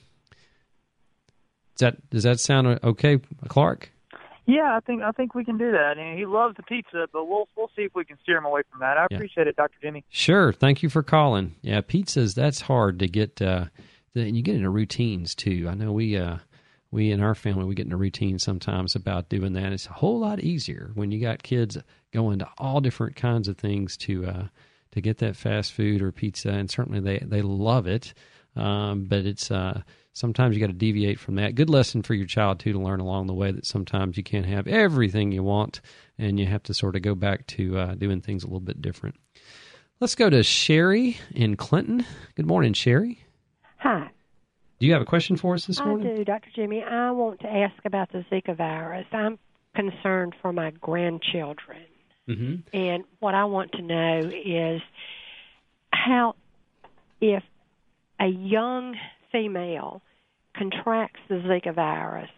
Does that does that sound okay, Clark? Yeah, I think I think we can do that. And he loves the pizza, but we'll we'll see if we can steer him away from that. I yeah. appreciate it, Doctor Jimmy. Sure, thank you for calling. Yeah, pizzas that's hard to get. Uh, and you get into routines too. I know we uh, we in our family we get into routines sometimes about doing that. It's a whole lot easier when you got kids going to all different kinds of things to uh, to get that fast food or pizza, and certainly they they love it. Um, but it's uh, sometimes you got to deviate from that. Good lesson for your child too to learn along the way that sometimes you can't have everything you want, and you have to sort of go back to uh, doing things a little bit different. Let's go to Sherry in Clinton. Good morning, Sherry. Hi. Do you have a question for us this morning? I do, Dr. Jimmy. I want to ask about the Zika virus. I'm concerned for my grandchildren. Mm-hmm. And what I want to know is how, if a young female contracts the Zika virus,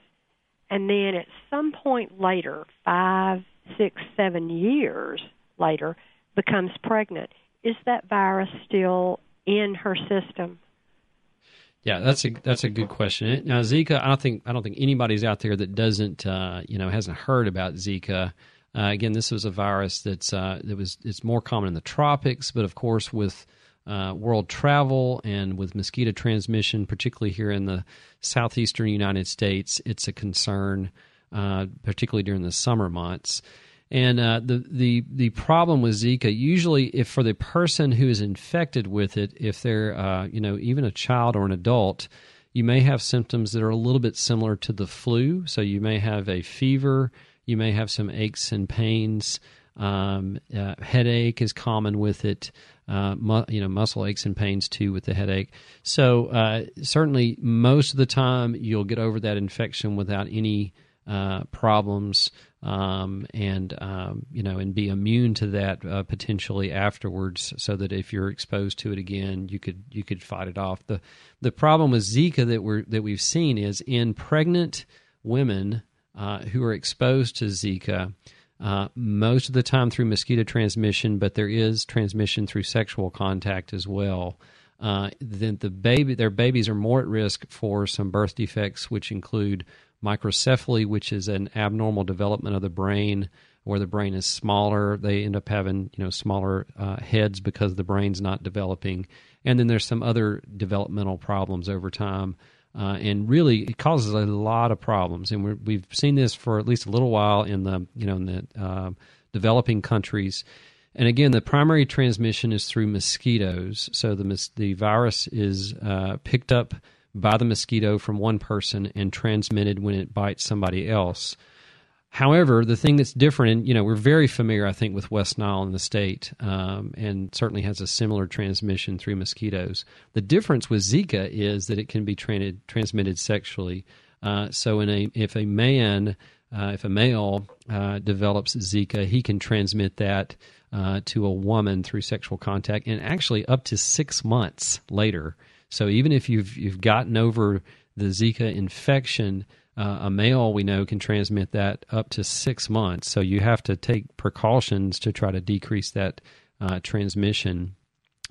and then at some point later, five, six, seven years later, becomes pregnant, is that virus still in her system? Yeah, that's a that's a good question. Now Zika, I don't think I don't think anybody's out there that doesn't uh, you know hasn't heard about Zika. Uh, again, this was a virus that's uh, that was it's more common in the tropics, but of course with uh, world travel and with mosquito transmission, particularly here in the southeastern United States, it's a concern, uh, particularly during the summer months. And uh, the the the problem with Zika, usually, if for the person who is infected with it, if they're uh, you know even a child or an adult, you may have symptoms that are a little bit similar to the flu. So you may have a fever, you may have some aches and pains. Um, uh, headache is common with it uh, mu- you know, muscle aches and pains too with the headache. So uh, certainly, most of the time, you'll get over that infection without any uh, problems, um, and um, you know, and be immune to that uh, potentially afterwards. So that if you're exposed to it again, you could you could fight it off. the The problem with Zika that we're that we've seen is in pregnant women uh, who are exposed to Zika uh, most of the time through mosquito transmission, but there is transmission through sexual contact as well. Uh, then the baby, their babies are more at risk for some birth defects, which include microcephaly, which is an abnormal development of the brain, where the brain is smaller. They end up having you know smaller uh, heads because the brain's not developing, and then there's some other developmental problems over time uh, and really it causes a lot of problems. And we have seen this for at least a little while in the you know in the uh, developing countries. And again, the primary transmission is through mosquitoes. So the the virus is uh, picked up by the mosquito from one person and transmitted when it bites somebody else. However, the thing that's different, you know, we're very familiar, I think, with West Nile in the state, um, and certainly has a similar transmission through mosquitoes. The difference with Zika is that it can be tra- transmitted sexually. Uh, so, in a if a man uh, if a male uh, develops Zika, he can transmit that uh, to a woman through sexual contact, and actually up to six months later. So even if you've you've gotten over the Zika infection, uh, a male we know can transmit that up to six months. So you have to take precautions to try to decrease that uh, transmission.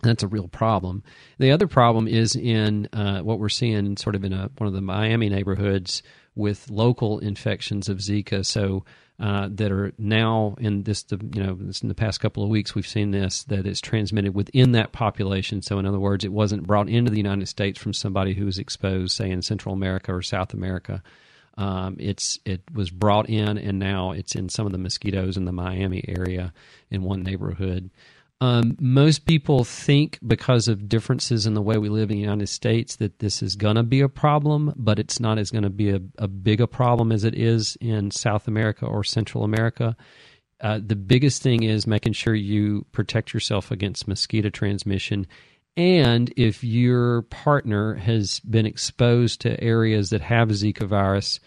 That's a real problem. The other problem is in uh, what we're seeing, sort of in a, one of the Miami neighborhoods, with local infections of Zika. So uh, that are now in this, you know, in the past couple of weeks, we've seen this that it's transmitted within that population. So, in other words, it wasn't brought into the United States from somebody who was exposed, say, in Central America or South America. Um, it's it was brought in, and now it's in some of the mosquitoes in the Miami area in one neighborhood. Um, most people think because of differences in the way we live in the United States that this is going to be a problem, but it's not as going to be a, a big a problem as it is in South America or Central America. Uh, the biggest thing is making sure you protect yourself against mosquito transmission. And if your partner has been exposed to areas that have Zika virus,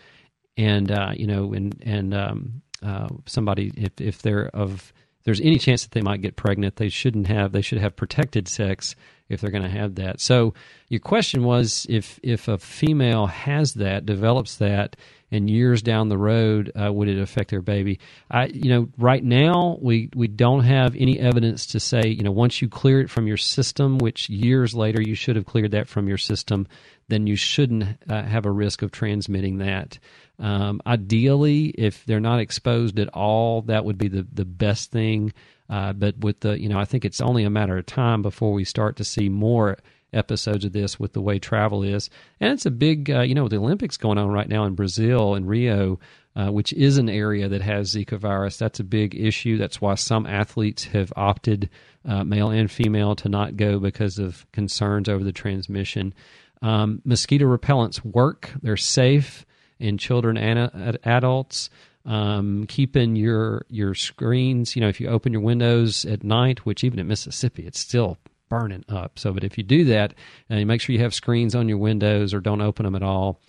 and uh, you know, and and um, uh, somebody if if they're of there's any chance that they might get pregnant, they shouldn't have. They should have protected sex if they're going to have that. So your question was if if a female has that, develops that, and years down the road, uh, would it affect their baby? I, you know, right now we we don't have any evidence to say, you know, once you clear it from your system, which years later you should have cleared that from your system, then you shouldn't uh, have a risk of transmitting that. Um, ideally, if they're not exposed at all, that would be the, the best thing. Uh, but with the, you know, I think it's only a matter of time before we start to see more episodes of this with the way travel is. And it's a big, uh, you know, the Olympics going on right now in Brazil and Rio, uh, which is an area that has Zika virus. That's a big issue. That's why some athletes have opted, uh, male and female, to not go because of concerns over the transmission. Um, mosquito repellents work, they're safe in children and adults. Um, keeping your your screens, you know, if you open your windows at night, which even in Mississippi, it's still burning up. So, but if you do that, uh, you make sure you have screens on your windows or don't open them at all.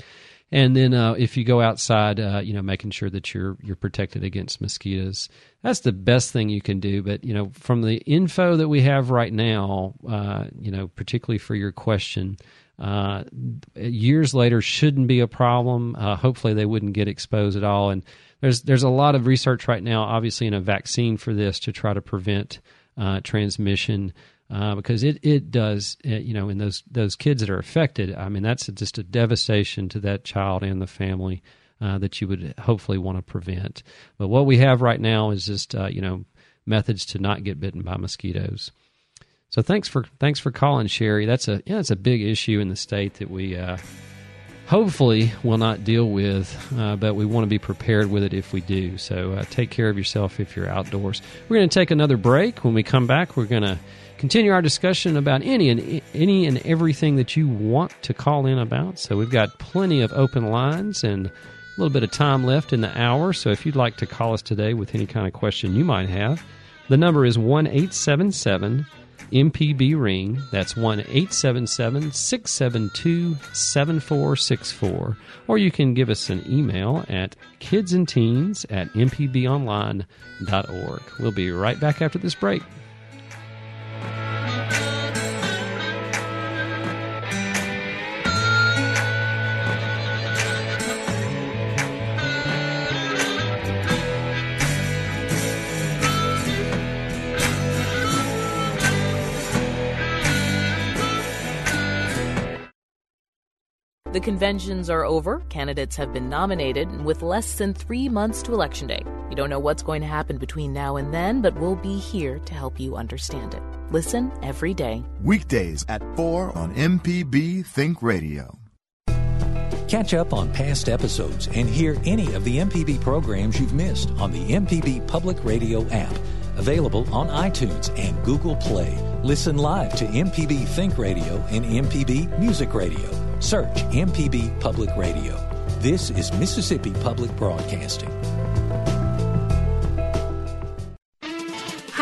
And then uh, if you go outside, uh, you know, making sure that you're you're protected against mosquitoes. That's the best thing you can do. But you know, from the info that we have right now, uh, you know, particularly for your question, uh, years later shouldn't be a problem. Uh, hopefully, they wouldn't get exposed at all. And there's there's a lot of research right now, obviously, in a vaccine for this to try to prevent uh, transmission. Uh, because it, it does, uh, you know, in those those kids that are affected, I mean, that's just a devastation to that child and the family uh, that you would hopefully want to prevent. But what we have right now is just, you know, methods to not get bitten by mosquitoes. So thanks for thanks for calling, Sherry. That's a yeah, it's a big issue in the state that we uh, hopefully will not deal with, uh, but we want to be prepared with it if we do. So uh, take care of yourself if you're outdoors. We're going to take another break. When we come back, we're going to continue our discussion about any and any and everything that you want to call in about. So we've got plenty of open lines and a little bit of time left in the hour. So if you'd like to call us today with any kind of question you might have, the number is one eight seven seven. MPB ring. That's 1 877 672 7464. Or you can give us an email at kidsandteens at mpbonline.org. We'll be right back after this break. The conventions are over, candidates have been nominated, and with less than three months to Election Day, you don't know what's going to happen between now and then, but we'll be here to help you understand it. Listen every day. Weekdays at 4 on MPB Think Radio. Catch up on past episodes and hear any of the MPB programs you've missed on the MPB Public Radio app. Available on iTunes and Google Play. Listen live to MPB Think Radio and MPB Music Radio. Search MPB Public Radio. This is Mississippi Public Broadcasting.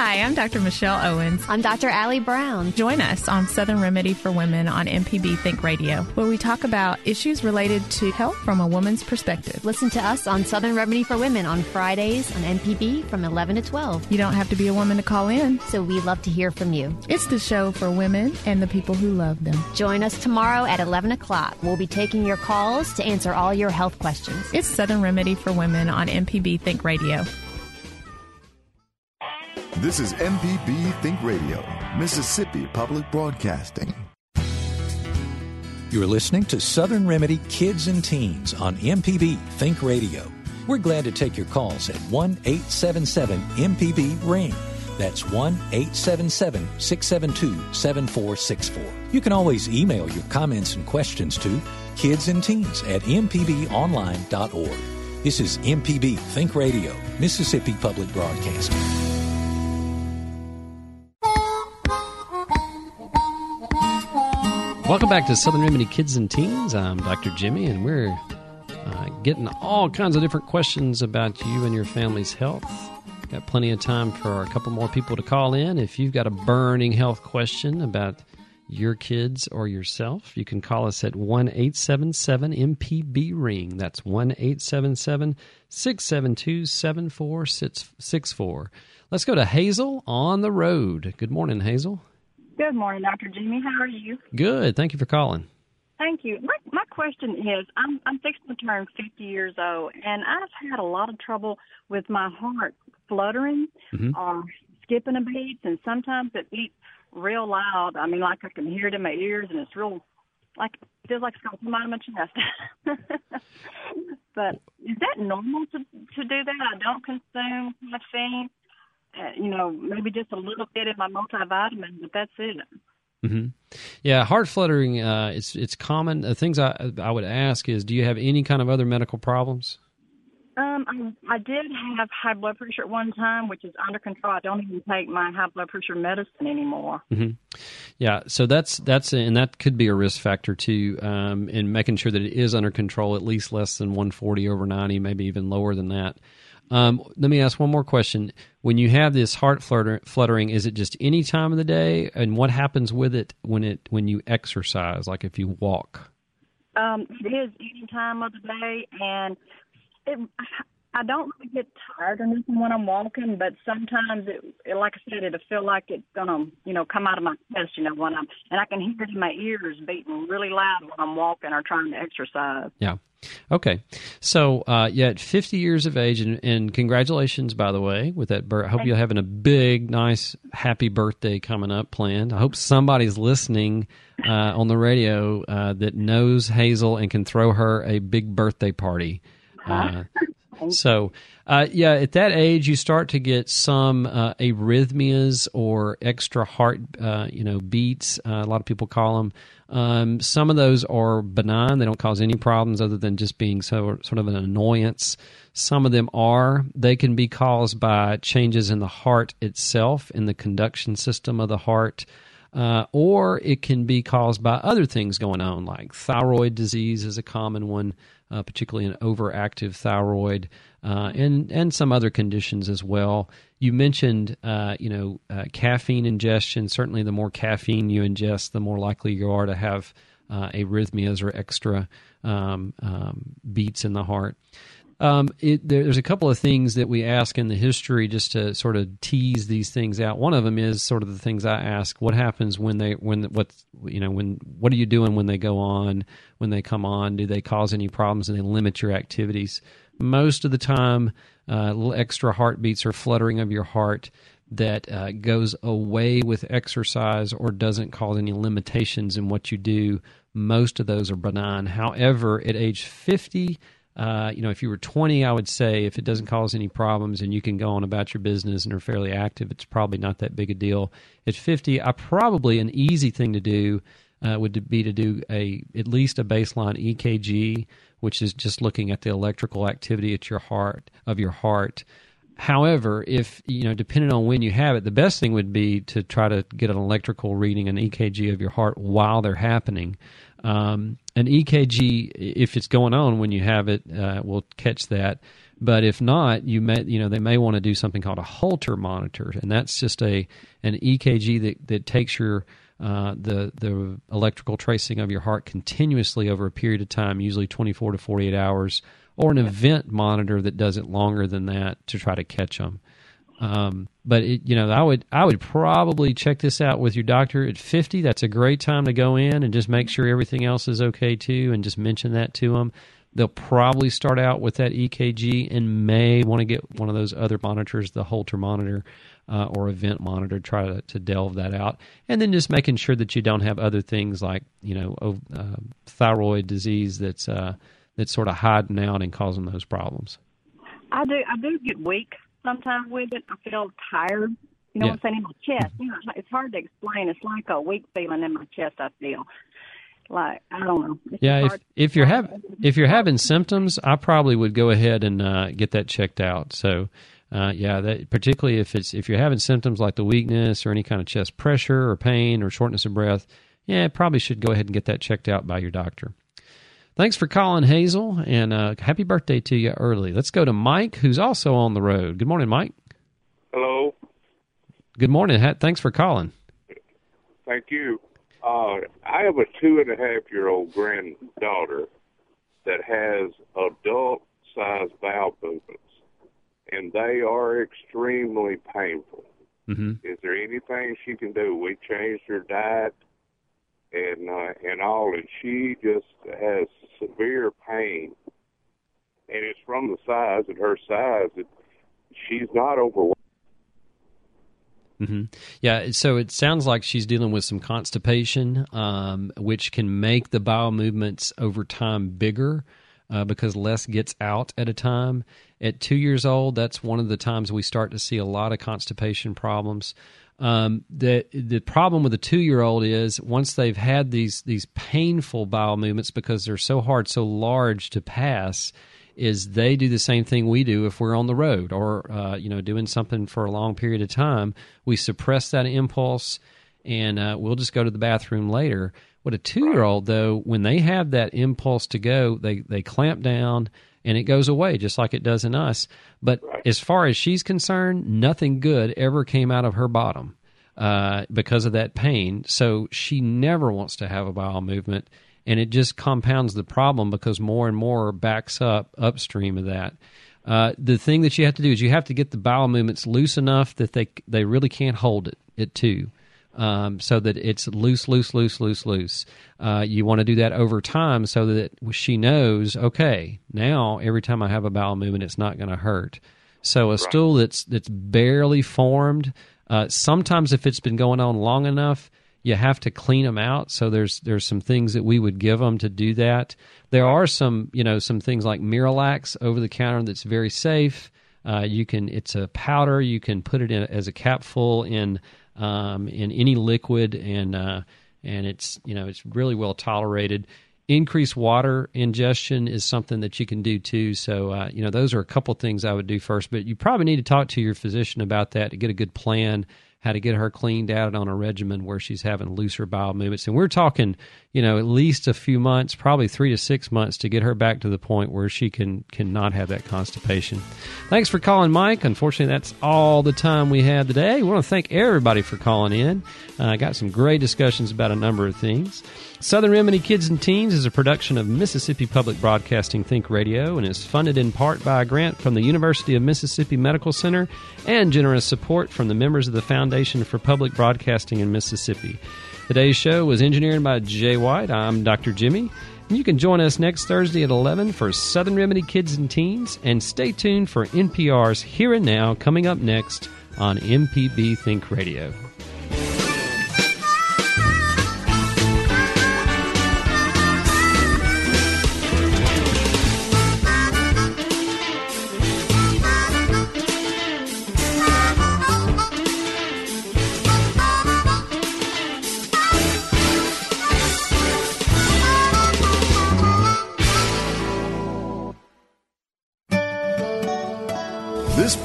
Hi, I'm Dr. Michelle Owens. I'm Dr. Allie Brown. Join us on Southern Remedy for Women on MPB Think Radio, where we talk about issues related to health from a woman's perspective. Listen to us on Southern Remedy for Women on Fridays on MPB from 11 to 12. You don't have to be a woman to call in, so we love to hear from you. It's the show for women and the people who love them. Join us tomorrow at 11 o'clock. We'll be taking your calls to answer all your health questions. It's Southern Remedy for Women on MPB Think Radio. This is MPB Think Radio, Mississippi Public Broadcasting. You're listening to Southern Remedy Kids and Teens on MPB Think Radio. We're glad to take your calls at 1 877 MPB Ring. That's 1 877 672 7464. You can always email your comments and questions to kids and teens at mpbonline.org. This is MPB Think Radio, Mississippi Public Broadcasting. Welcome back to Southern Remedy Kids and Teens. I'm Dr. Jimmy, and we're uh, getting all kinds of different questions about you and your family's health. Got plenty of time for a couple more people to call in. If you've got a burning health question about your kids or yourself, you can call us at 1 877 MPB Ring. That's 1 877 672 7464. Let's go to Hazel on the road. Good morning, Hazel. Good morning, Dr. Jimmy. How are you? Good. Thank you for calling. Thank you. My my question is, I'm I'm fixing to turn 50 years old, and I've had a lot of trouble with my heart fluttering Mhm. or skipping a beat, and sometimes it beats real loud. I mean, like I can hear it in my ears, and it's real, like feels like it's going to come out of my chest. but is that normal to to do that? I don't consume caffeine. Uh, you know, maybe just a little bit in my multivitamin, but that's it. hmm Yeah, heart fluttering. Uh, it's it's common. The things I I would ask is, do you have any kind of other medical problems? Um, I, I did have high blood pressure at one time, which is under control. I don't even take my high blood pressure medicine anymore. hmm Yeah, so that's that's and that could be a risk factor too. Um, in making sure that it is under control, at least less than 140 over 90, maybe even lower than that. Um, let me ask one more question. When you have this heart flutter, fluttering, is it just any time of the day, and what happens with it when it when you exercise, like if you walk? Um, it is any time of the day, and it, I don't really get tired or anything when I'm walking, but sometimes it, it like I said, it'll feel like it's gonna, you know, come out of my chest, you know, when I'm, and I can hear it in my ears beating really loud when I'm walking or trying to exercise. Yeah. Okay. So, uh, yeah, at 50 years of age, and, and congratulations, by the way, with that birth. I hope you're having a big, nice, happy birthday coming up planned. I hope somebody's listening uh, on the radio uh, that knows Hazel and can throw her a big birthday party. Uh, so, uh, yeah, at that age, you start to get some uh, arrhythmias or extra heart, uh, you know, beats. Uh, a lot of people call them. Um, some of those are benign; they don't cause any problems other than just being so sort of an annoyance. Some of them are. They can be caused by changes in the heart itself, in the conduction system of the heart. Uh, or it can be caused by other things going on, like thyroid disease is a common one, uh, particularly an overactive thyroid, uh, and and some other conditions as well. You mentioned, uh, you know, uh, caffeine ingestion. Certainly, the more caffeine you ingest, the more likely you are to have uh, arrhythmias or extra um, um, beats in the heart. Um, it, there, there's a couple of things that we ask in the history just to sort of tease these things out. One of them is sort of the things I ask: What happens when they when what you know when what are you doing when they go on when they come on? Do they cause any problems and they limit your activities? Most of the time, uh, little extra heartbeats or fluttering of your heart that uh, goes away with exercise or doesn't cause any limitations in what you do. Most of those are benign. However, at age 50, uh, you know, if you were 20, I would say if it doesn't cause any problems and you can go on about your business and are fairly active, it's probably not that big a deal. At 50, I probably an easy thing to do uh, would be to do a at least a baseline EKG, which is just looking at the electrical activity at your heart of your heart. However, if you know, depending on when you have it, the best thing would be to try to get an electrical reading, an EKG of your heart while they're happening. Um, an EKG, if it's going on when you have it, uh, will catch that. But if not, you may you know they may want to do something called a Holter monitor, and that's just a an EKG that that takes your uh, the the electrical tracing of your heart continuously over a period of time, usually 24 to 48 hours, or an event monitor that does it longer than that to try to catch them. Um, but it, you know, I would I would probably check this out with your doctor at 50. That's a great time to go in and just make sure everything else is okay too, and just mention that to them. They'll probably start out with that EKG and may want to get one of those other monitors, the Holter monitor uh, or event monitor, try to, to delve that out. And then just making sure that you don't have other things like, you know, uh, thyroid disease that's, uh, that's sort of hiding out and causing those problems. I do. I do get weak sometimes with it. I feel tired. You know Yeah. what I'm saying in my chest. You know, it's hard to explain. It's like a weak feeling in my chest. I feel like I don't know. It's Yeah, if if you're having if you're having symptoms, I probably would go ahead and uh, get that checked out. So, uh, yeah, that particularly if it's if you're having symptoms like the weakness or any kind of chest pressure or pain or shortness of breath, yeah, probably should go ahead and get that checked out by your doctor. Thanks for calling, Hazel, and uh, happy birthday to you early. Let's go to Mike, who's also on the road. Good morning, Mike. Hello. Good morning. Ha- Thanks for calling. Thank you. Uh, I have a two and a half year old granddaughter that has adult sized bowel movements, and they are extremely painful. Mm-hmm. Is there anything she can do? We changed her diet and uh, and all, and she just has severe pain, and it's from the size. At her size, it, she's not overweight. hmm Yeah, so it sounds like she's dealing with some constipation, um, which can make the bowel movements over time bigger uh, because less gets out at a time. At two years old, that's one of the times we start to see a lot of constipation problems. Um, the the problem with a two year old is once they've had these these painful bowel movements because they're so hard, so large to pass, is they do the same thing we do if we're on the road or uh, you know doing something for a long period of time. We suppress that impulse, and uh, we'll just go to the bathroom later. What a two year old though, when they have that impulse to go, they they clamp down and it goes away just like it does in us. But as far as she's concerned, nothing good ever came out of her bottom uh, because of that pain. So she never wants to have a bowel movement, and it just compounds the problem because more and more backs up upstream of that. Uh, the thing that you have to do is you have to get the bowel movements loose enough that they they really can't hold it at two. Um, so that it's loose, loose, loose, loose, loose. Uh, you want to do that over time so that she knows, okay, now every time I have a bowel movement, it's not going to hurt. So a stool that's that's barely formed. Uh, sometimes, if it's been going on long enough, you have to clean them out. So there's there's some things that we would give them to do that. There are some you know some things like Miralax over the counter that's very safe. Uh, you can it's a powder. You can put it in as a capful in um, in any liquid, and uh, and it's you know it's really well tolerated. Increased water ingestion is something that you can do too. So uh, you know those are a couple things I would do first, but you probably need to talk to your physician about that to get a good plan how to get her cleaned out on a regimen where she's having looser bowel movements. And we're talking, you know, at least a few months, probably three to six months to get her back to the point where she can cannot have that constipation. Thanks for calling, Mike. Unfortunately, that's all the time we have today. We want to thank everybody for calling in. I uh, got some great discussions about a number of things. Southern Remedy Kids and Teens is a production of Mississippi Public Broadcasting Think Radio and is funded in part by a grant from the University of Mississippi Medical Center and generous support from the members of the Foundation for Public Broadcasting in Mississippi. Today's show was engineered by Jay White. I'm Dr. Jimmy. And you can join us next Thursday at 11 for Southern Remedy Kids and Teens. And stay tuned for NPR's Here and Now coming up next on MPB Think Radio.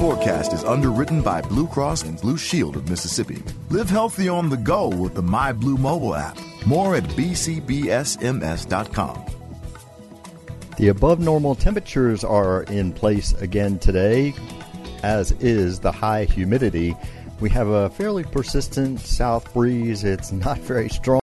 Forecast is underwritten by Blue Cross and Blue Shield of Mississippi. Live healthy on the go with the My Blue mobile app. More at bcbsms.com. The above normal temperatures are in place again today, as is the high humidity. We have a fairly persistent south breeze. It's not very strong.